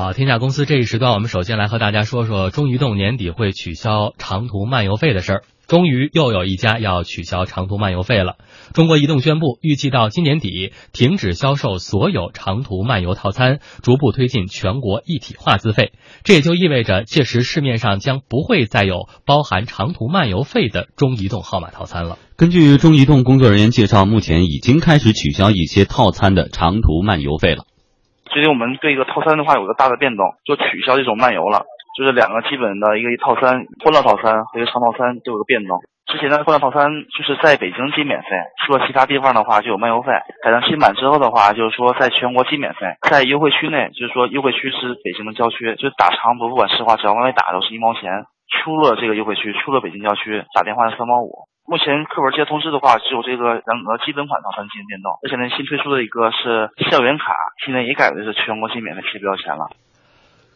好，天下公司这一时段，我们首先来和大家说说中移动年底会取消长途漫游费的事儿。终于又有一家要取消长途漫游费了。中国移动宣布，预计到今年底停止销售所有长途漫游套餐，逐步推进全国一体化资费。这也就意味着，届时市面上将不会再有包含长途漫游费的中移动号码套餐了。根据中移动工作人员介绍，目前已经开始取消一些套餐的长途漫游费了。最近我们对一个套餐的话有个大的变动，就取消这种漫游了。就是两个基本的一个一套餐，欢乐套餐和一个长套餐都有个变动。之前的欢乐套餐就是在北京即免费，去了其他地方的话就有漫游费。改成新版之后的话，就是说在全国即免费，在优惠区内，就是说优惠区是北京的郊区，就打长途不管实话，只要往外打都是一毛钱。出了这个优惠区，出了北京郊区，打电话是三毛五。目前客户接通知的话，只有这个两个基本款套餐进行变动，而且呢新推出的一个是校园卡，现在也改为是全国性免费贴标签了。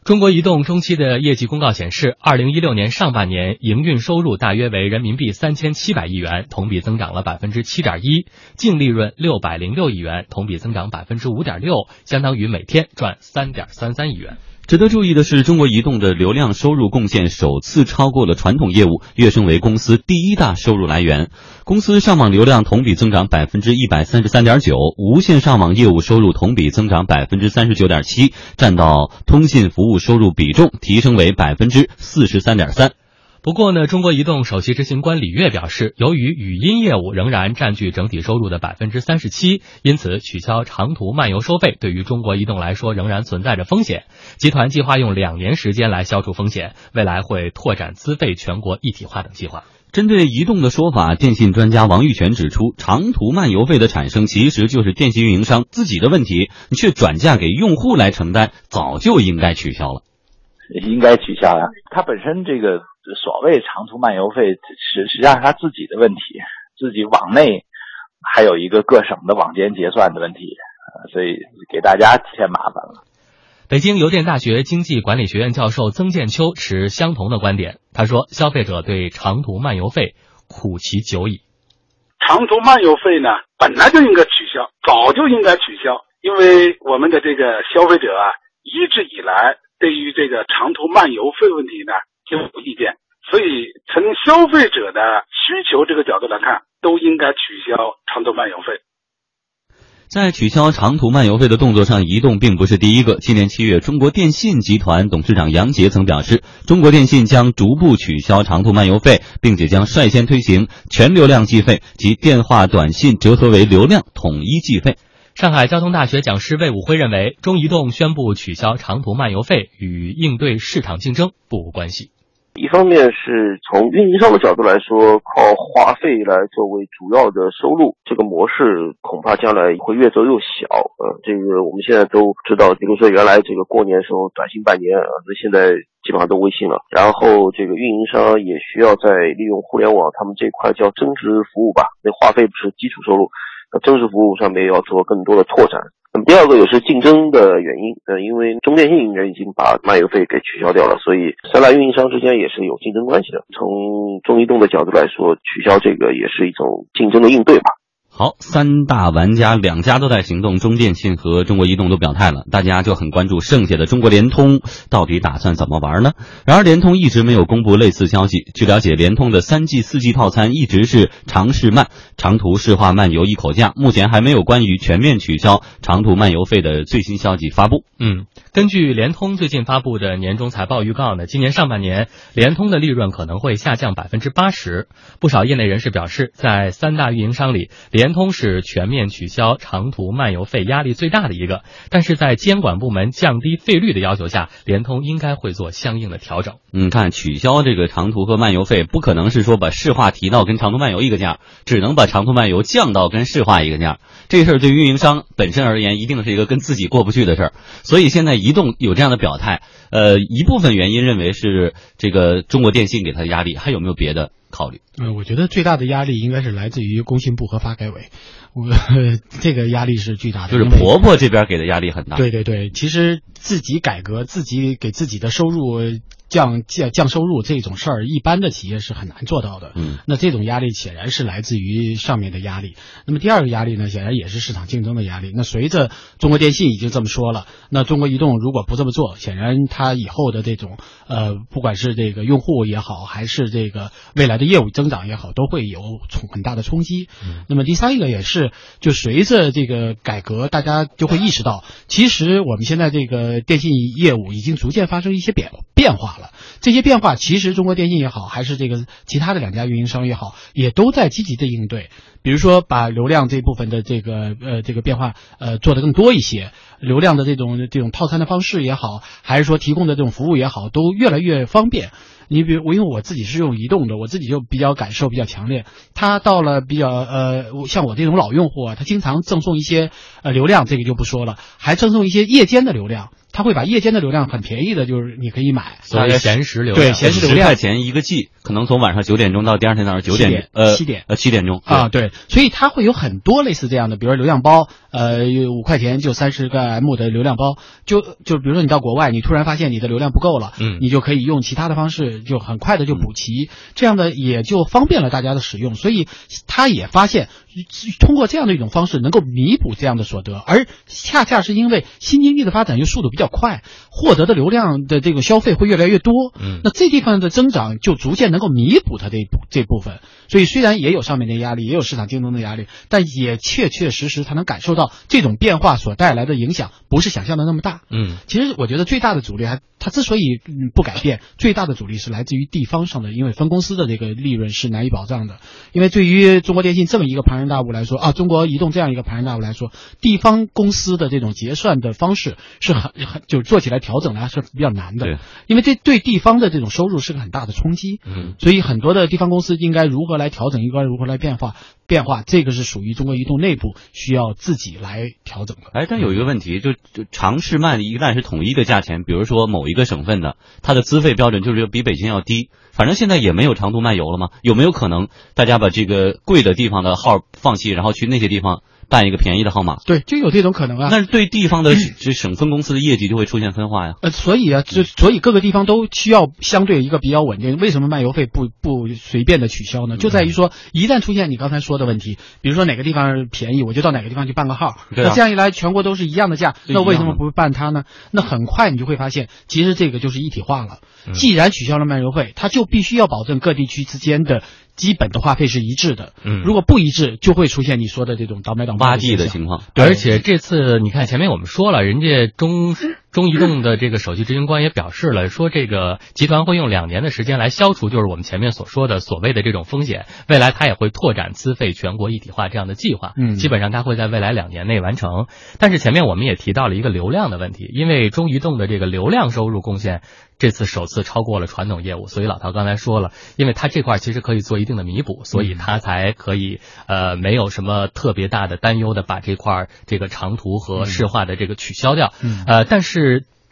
中国移动中期的业绩公告显示，二零一六年上半年营运收入大约为人民币三千七百亿元，同比增长了百分之七点一；净利润六百零六亿元，同比增长百分之五点六，相当于每天赚三点三三亿元。值得注意的是，中国移动的流量收入贡献首次超过了传统业务，跃升为公司第一大收入来源。公司上网流量同比增长百分之一百三十三点九，无线上网业务收入同比增长百分之三十九点七，占到通信服务收入比重提升为百分之四十三点三。不过呢，中国移动首席执行官李跃表示，由于语音业务仍然占据整体收入的百分之三十七，因此取消长途漫游收费对于中国移动来说仍然存在着风险。集团计划用两年时间来消除风险，未来会拓展资费全国一体化等计划。针对移动的说法，电信专家王玉泉指出，长途漫游费的产生其实就是电信运营商自己的问题，却转嫁给用户来承担，早就应该取消了。应该取消呀，它本身这个。所谓长途漫游费，实实际上是他自己的问题，自己网内还有一个各省的网间结算的问题，所以给大家添麻烦了。北京邮电大学经济管理学院教授曾建秋持相同的观点，他说：“消费者对长途漫游费苦其久矣。长途漫游费呢，本来就应该取消，早就应该取消，因为我们的这个消费者啊，一直以来对于这个长途漫游费问题呢。”就有意见，所以从消费者的需求这个角度来看，都应该取消长途漫游费。在取消长途漫游费的动作上，移动并不是第一个。今年七月，中国电信集团董事长杨杰曾表示，中国电信将逐步取消长途漫游费，并且将率先推行全流量计费及电话短信折合为流量统一计费。上海交通大学讲师魏武辉认为，中移动宣布取消长途漫游费与应对市场竞争不无关系。一方面是从运营商的角度来说，靠话费来作为主要的收入，这个模式恐怕将来会越做越小。呃，这个我们现在都知道，比如说原来这个过年时候短信拜年啊，那现在基本上都微信了。然后这个运营商也需要在利用互联网，他们这块叫增值服务吧，那话费不是基础收入。那增值服务上面要做更多的拓展。那么第二个也是竞争的原因，呃，因为中电信已经把漫游费给取消掉了，所以三大运营商之间也是有竞争关系的。从中移动的角度来说，取消这个也是一种竞争的应对吧。好，三大玩家两家都在行动，中电信和中国移动都表态了，大家就很关注剩下的中国联通到底打算怎么玩呢？然而联通一直没有公布类似消息。据了解，联通的三 G、四 G 套餐一直是长市漫、长途市话漫游一口价，目前还没有关于全面取消长途漫游费的最新消息发布。嗯，根据联通最近发布的年终财报预告呢，今年上半年联通的利润可能会下降百分之八十。不少业内人士表示，在三大运营商里，联联通是全面取消长途漫游费压力最大的一个，但是在监管部门降低费率的要求下，联通应该会做相应的调整。你看，取消这个长途和漫游费，不可能是说把市话提到跟长途漫游一个价，只能把长途漫游降到跟市话一个价。这事儿对运营商本身而言，一定是一个跟自己过不去的事儿。所以现在移动有这样的表态，呃，一部分原因认为是这个中国电信给他的压力，还有没有别的？考虑，嗯，我觉得最大的压力应该是来自于工信部和发改委，我 这个压力是巨大的，就是婆婆这边给的压力很大。对对对，其实自己改革、自己给自己的收入降降降收入这种事儿，一般的企业是很难做到的。嗯，那这种压力显然是来自于上面的压力。那么第二个压力呢，显然也是市场竞争的压力。那随着中国电信已经这么说了，那中国移动如果不这么做，显然它以后的这种呃，不管是这个用户也好，还是这个未来的业务增长也好，都会有冲很大的冲击。嗯，那么第三个也是，就随着这个改革，大家就会意识到，其实我们现在这个电信业务已经逐渐发生一些变变化了。这些变化，其实中国电信也好，还是这个其他的两家运营商也好，也都在积极的应对。比如说，把流量这部分的这个呃这个变化呃做得更多一些，流量的这种这种套餐的方式也好，还是说提供的这种服务也好，都越来越方便。你比如我，因为我自己是用移动的，我自己就比较感受比较强烈。它到了比较呃，像我这种老用户啊，他经常赠送一些呃流量，这个就不说了，还赠送一些夜间的流量。他会把夜间的流量很便宜的，就是你可以买，所谓闲时流量，对闲时流量，十块钱一个 G，可能从晚上九点钟到第二天早上九点，呃七点。呃七点钟啊，对，所以它会有很多类似这样的，比如说流量包，呃五块钱就三十个 M 的流量包，就就比如说你到国外，你突然发现你的流量不够了，嗯，你就可以用其他的方式，就很快的就补齐，这样的也就方便了大家的使用，所以他也发现通过这样的一种方式能够弥补这样的所得，而恰恰是因为新经济的发展又速度比较快。获得的流量的这个消费会越来越多，嗯，那这地方的增长就逐渐能够弥补它这这部分。所以虽然也有上面的压力，也有市场竞争的压力，但也确确实实才能感受到这种变化所带来的影响不是想象的那么大。嗯，其实我觉得最大的阻力还它之所以不改变，最大的阻力是来自于地方上的，因为分公司的这个利润是难以保障的。因为对于中国电信这么一个庞然大物来说啊，中国移动这样一个庞然大物来说，地方公司的这种结算的方式是很很就做起来调。调整呢是比较难的，因为这对地方的这种收入是个很大的冲击。嗯，所以很多的地方公司应该如何来调整，应该如何来变化变化，这个是属于中国移动内部需要自己来调整的。哎，但有一个问题，就就长市慢一旦是统一的价钱，比如说某一个省份的，它的资费标准就是比北京要低。反正现在也没有长途漫游了吗？有没有可能大家把这个贵的地方的号放弃，然后去那些地方？办一个便宜的号码，对，就有这种可能啊。那对地方的 这省分公司的业绩就会出现分化呀。呃，所以啊，就所以各个地方都需要相对一个比较稳定。为什么漫游费不不随便的取消呢？就在于说，一旦出现你刚才说的问题，比如说哪个地方便宜，我就到哪个地方去办个号。那这样一来，全国都是一样的价，那为什么不办它呢？那很快你就会发现，其实这个就是一体化了。既然取消了漫游费，它就必须要保证各地区之间的。基本的话费是一致的，嗯，如果不一致，就会出现你说的这种倒买倒挖地的情况。而且这次你看前面我们说了，人家中中移动的这个首席执行官也表示了，说这个集团会用两年的时间来消除，就是我们前面所说的所谓的这种风险。未来它也会拓展资费全国一体化这样的计划，嗯，基本上它会在未来两年内完成。但是前面我们也提到了一个流量的问题，因为中移动的这个流量收入贡献。这次首次超过了传统业务，所以老陶刚才说了，因为它这块其实可以做一定的弥补，所以他才可以呃没有什么特别大的担忧的把这块这个长途和市话的这个取消掉。呃，但是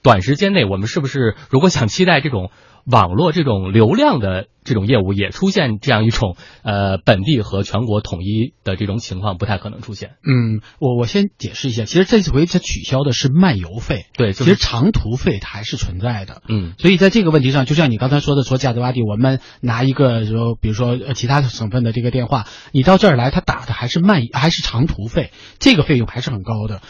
短时间内我们是不是如果想期待这种网络这种流量的？这种业务也出现这样一种呃本地和全国统一的这种情况不太可能出现。嗯，我我先解释一下，其实这回它取消的是漫游费，对，其实长途费它还是存在的。嗯，所以在这个问题上，就像你刚才说的，说价值洼地，我们拿一个说，比如说其他省份的这个电话，你到这儿来，他打的还是漫还是长途费，这个费用还是很高的。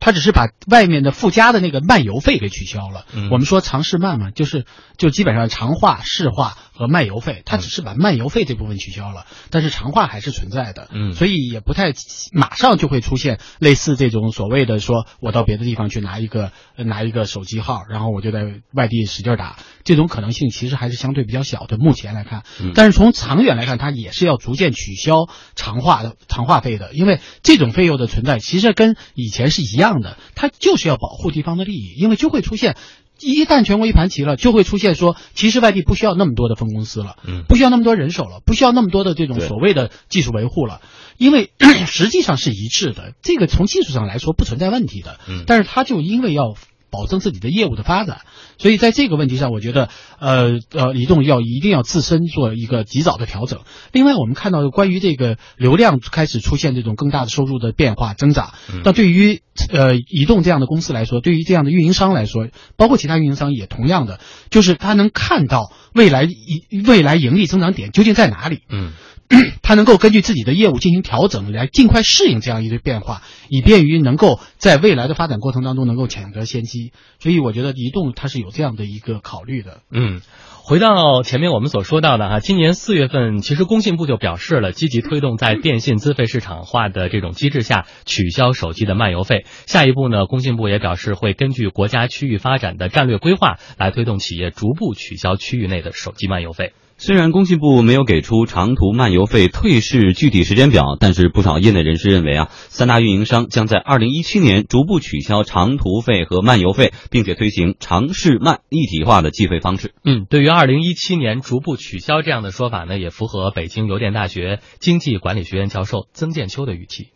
他只是把外面的附加的那个漫游费给取消了。嗯，我们说长市漫嘛，就是就基本上长话、市话和漫游费，它只是把漫游费这部分取消了，但是长话还是存在的。嗯，所以也不太马上就会出现类似这种所谓的说我到别的地方去拿一个拿一个手机号，然后我就在外地使劲打，这种可能性其实还是相对比较小的。目前来看，但是从长远来看，它也是要逐渐取消长话的长话费的，因为这种费用的存在其实跟以前是一样的，它就是要保护地方的利益，因为就会出现。一旦全国一盘棋了，就会出现说，其实外地不需要那么多的分公司了，嗯，不需要那么多人手了，不需要那么多的这种所谓的技术维护了，因为 实际上是一致的，这个从技术上来说不存在问题的，嗯，但是他就因为要保证自己的业务的发展。所以在这个问题上，我觉得，呃呃，移动要一定要自身做一个及早的调整。另外，我们看到关于这个流量开始出现这种更大的收入的变化增长，那对于呃移动这样的公司来说，对于这样的运营商来说，包括其他运营商也同样的，就是他能看到未来一未来盈利增长点究竟在哪里。嗯。他能够根据自己的业务进行调整，来尽快适应这样一个变化，以便于能够在未来的发展过程当中能够抢得先机。所以，我觉得移动它是有这样的一个考虑的。嗯，回到前面我们所说到的哈，今年四月份，其实工信部就表示了积极推动在电信资费市场化的这种机制下取消手机的漫游费。下一步呢，工信部也表示会根据国家区域发展的战略规划来推动企业逐步取消区域内的手机漫游费。虽然工信部没有给出长途漫游费退市具体时间表，但是不少业内人士认为啊，三大运营商将在二零一七年逐步取消长途费和漫游费，并且推行长市漫一体化的计费方式。嗯，对于二零一七年逐步取消这样的说法呢，也符合北京邮电大学经济管理学院教授曾建秋的预期。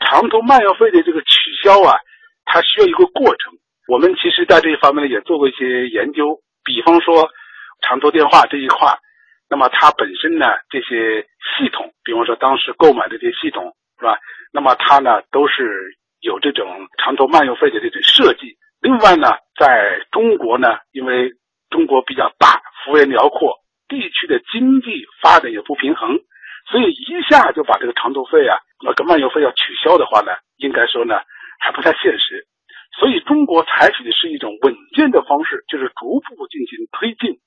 长途漫游费的这个取消啊，它需要一个过程。我们其实在这一方面呢也做过一些研究，比方说长途电话这一块。那么它本身呢，这些系统，比方说当时购买的这些系统，是吧？那么它呢都是有这种长途漫游费的这种设计。另外呢，在中国呢，因为中国比较大，幅员辽阔，地区的经济发展也不平衡，所以一下就把这个长途费啊，那个漫游费要取消的话呢，应该说呢还不太现实。所以中国采取的是一种稳健的方式，就是逐步进行推进。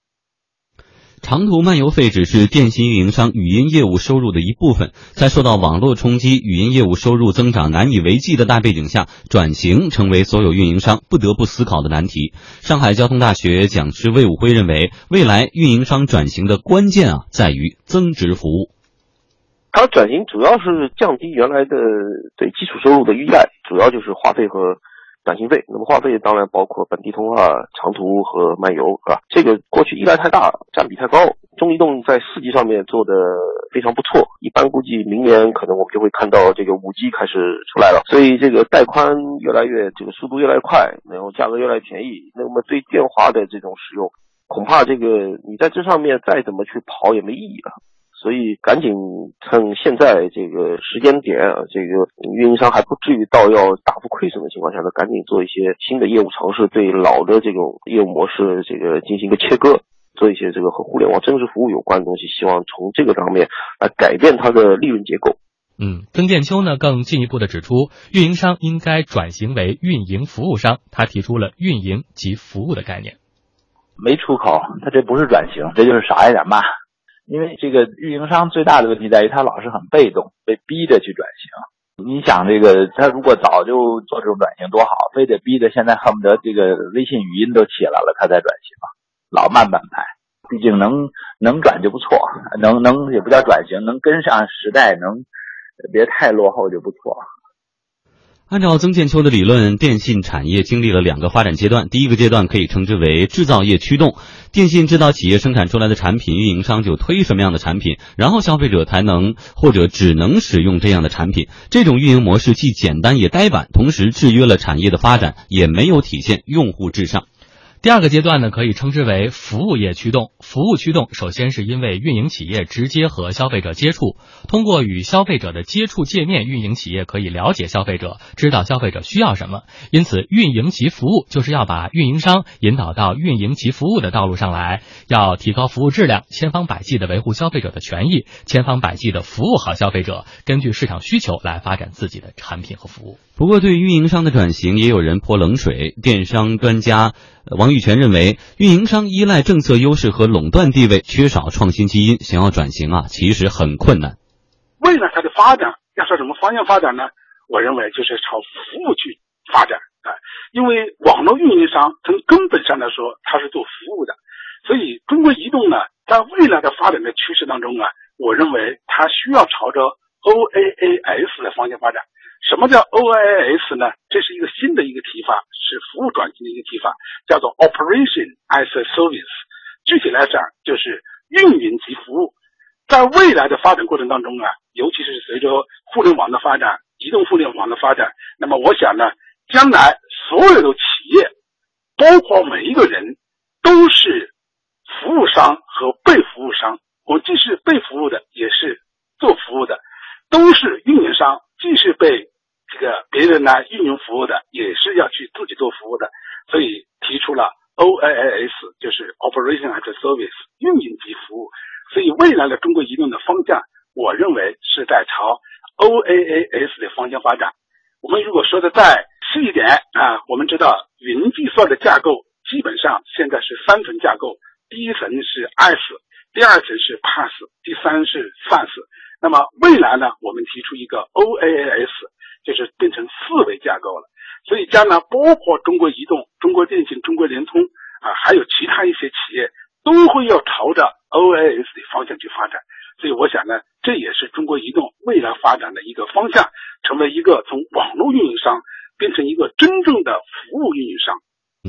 长途漫游费只是电信运营商语音业务收入的一部分，在受到网络冲击、语音业务收入增长难以为继的大背景下，转型成为所有运营商不得不思考的难题。上海交通大学讲师魏武辉认为，未来运营商转型的关键啊，在于增值服务。它转型主要是降低原来的对基础收入的依赖，主要就是话费和。转型费，那么话费当然包括本地通话、长途和漫游，是吧？这个过去依赖太大，占比太高。中移动在四 G 上面做的非常不错，一般估计明年可能我们就会看到这个五 G 开始出来了。所以这个带宽越来越，这个速度越来越快，然后价格越来越便宜。那么对电话的这种使用，恐怕这个你在这上面再怎么去跑也没意义了。所以赶紧趁现在这个时间点，这个运营商还不至于到要大幅亏损的情况下呢，赶紧做一些新的业务尝试，对老的这种业务模式这个进行一个切割，做一些这个和互联网增值服务有关的东西，希望从这个方面来改变它的利润结构。嗯，曾建秋呢更进一步的指出，运营商应该转型为运营服务商，他提出了运营及服务的概念。没出口，他这不是转型，这就是少一点骂。因为这个运营商最大的问题在于，他老是很被动，被逼着去转型。你想，这个他如果早就做这种转型多好，非得逼着现在恨不得这个微信语音都起来了，他才转型，老慢半拍。毕竟能能转就不错，能能也不叫转型，能跟上时代，能别太落后就不错。按照曾建秋的理论，电信产业经历了两个发展阶段。第一个阶段可以称之为制造业驱动，电信制造企业生产出来的产品，运营商就推什么样的产品，然后消费者才能或者只能使用这样的产品。这种运营模式既简单也呆板，同时制约了产业的发展，也没有体现用户至上。第二个阶段呢，可以称之为服务业驱动。服务驱动首先是因为运营企业直接和消费者接触，通过与消费者的接触界面，运营企业可以了解消费者，知道消费者需要什么。因此，运营及服务就是要把运营商引导到运营及服务的道路上来，要提高服务质量，千方百计的维护消费者的权益，千方百计的服务好消费者，根据市场需求来发展自己的产品和服务。不过，对于运营商的转型，也有人泼冷水。电商专家王玉泉认为，运营商依赖政策优势和垄断地位，缺少创新基因，想要转型啊，其实很困难。未来它的发展要朝什么方向发展呢？我认为就是朝服务去发展啊，因为网络运营商从根本上来说，它是做服务的，所以中国移动呢，在未来的发展的趋势当中啊，我认为它需要朝着 OaaS 的方向发展。什么叫 OIS 呢？这是一个新的一个提法，是服务转型的一个提法，叫做 Operation as a Service。具体来讲，就是运营及服务。在未来的发展过程当中啊，尤其是随着互联网的发展，移动互联网的发展，那么我想呢，将来所有的企业包括每一个人都是服务商和被服务商。我既是被服务的，也是做服务的，都是运营商，既是被这个别人来运营服务的，也是要去自己做服务的。所以提出了 OaaS，就是 Operation as a Service，运营级服务。所以未来的中国移动的方向，我认为是在朝 OaaS 的方向发展。我们如果说的再细一点啊，我们知道云计算的架构基本上现在是三层架构，第一层是 S，第二层是 PaaS，第三是 SaaS。那么未来呢，我们提出一个 OaaS，就是变成四维架构了。所以将来包括中国移动、中国电信、中国联通啊，还有其他一些企业，都会要朝着 OaaS 的方向去发展。所以我想呢，这也是中国移动未来发展的一个方向，成为一个从网络运营商变成一个真正的服务运营商。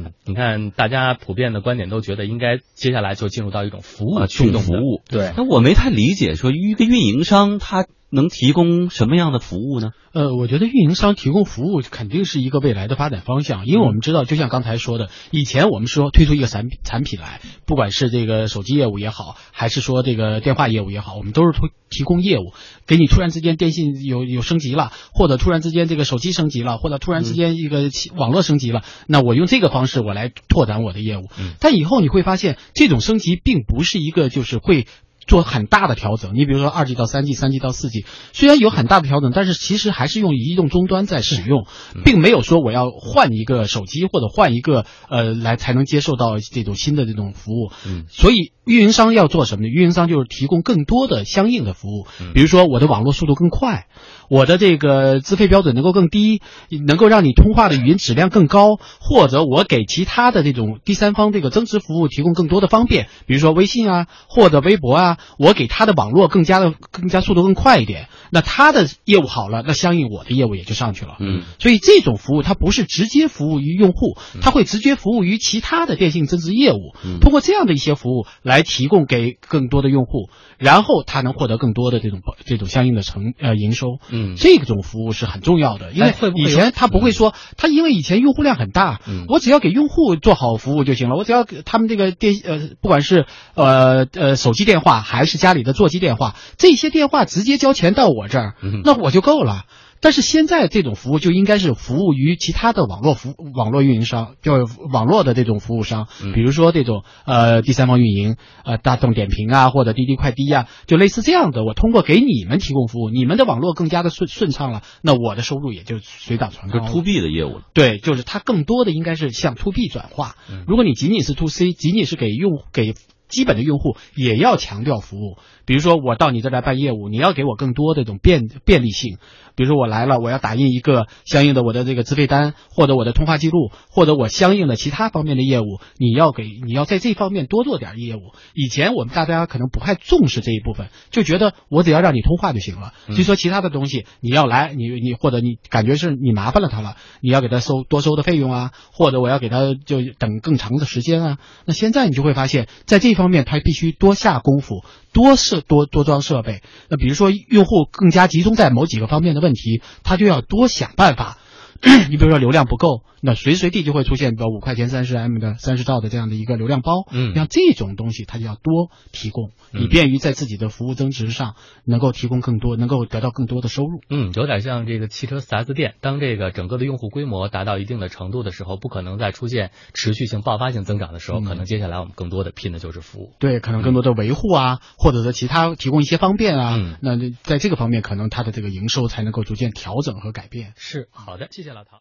嗯，你看，大家普遍的观点都觉得应该接下来就进入到一种服务驱动服务。对，那我没太理解，说一个运营商他能提供什么样的服务呢？呃，我觉得运营商提供服务肯定是一个未来的发展方向，因为我们知道，就像刚才说的，以前我们说推出一个产品产品来，不管是这个手机业务也好，还是说这个电话业务也好，我们都是推提供业务，给你突然之间电信有有升级了，或者突然之间这个手机升级了，或者突然之间一个网络升级了，那我用这个方式我来拓展我的业务。但以后你会发现，这种升级并不是一个就是会。做很大的调整，你比如说二 G 到三 G，三 G 到四 G，虽然有很大的调整，但是其实还是用移动终端在使用，并没有说我要换一个手机或者换一个呃来才能接受到这种新的这种服务。嗯，所以运营商要做什么呢？运营商就是提供更多的相应的服务，比如说我的网络速度更快，我的这个资费标准能够更低，能够让你通话的语音质量更高，或者我给其他的这种第三方这个增值服务提供更多的方便，比如说微信啊或者微博啊。我给他的网络更加的更加速度更快一点，那他的业务好了，那相应我的业务也就上去了。嗯，所以这种服务它不是直接服务于用户，它会直接服务于其他的电信增值业务。通过这样的一些服务来提供给更多的用户，然后他能获得更多的这种这种相应的成呃营收。嗯，这种服务是很重要的，因为以前他不会说他因为以前用户量很大，我只要给用户做好服务就行了，我只要给他们这个电呃不管是呃呃手机电话还是家里的座机电话，这些电话直接交钱到我这儿，那我就够了。但是现在这种服务就应该是服务于其他的网络服网络运营商，就网络的这种服务商，比如说这种呃第三方运营，呃大众点评啊，或者滴滴快滴呀，就类似这样的。我通过给你们提供服务，你们的网络更加的顺顺畅了，那我的收入也就水涨船高。就 to B 的业务了。对，就是它更多的应该是向 to B 转化。如果你仅仅是 to C，仅仅是给用给。基本的用户也要强调服务，比如说我到你这来办业务，你要给我更多的这种便便利性。比如说我来了，我要打印一个相应的我的这个资费单，或者我的通话记录，或者我相应的其他方面的业务，你要给你要在这方面多做点业务。以前我们大家可能不太重视这一部分，就觉得我只要让你通话就行了。所以说其他的东西你要来，你你或者你感觉是你麻烦了他了，你要给他收多收的费用啊，或者我要给他就等更长的时间啊。那现在你就会发现，在这方面他必须多下功夫，多设多多装设备。那比如说用户更加集中在某几个方面的问题，他就要多想办法。你比如说流量不够，那随时随地就会出现个五块钱三十 M 的三十兆的这样的一个流量包。嗯，像这种东西，它就要多提供，以便于在自己的服务增值上能够提供更多，能够得到更多的收入。嗯，有点像这个汽车 4S 店，当这个整个的用户规模达到一定的程度的时候，不可能再出现持续性爆发性增长的时候，可能接下来我们更多的拼的就是服务。对，可能更多的维护啊，或者说其他提供一些方便啊。嗯，那在这个方面，可能它的这个营收才能够逐渐调整和改变。是好的，谢谢谢了他。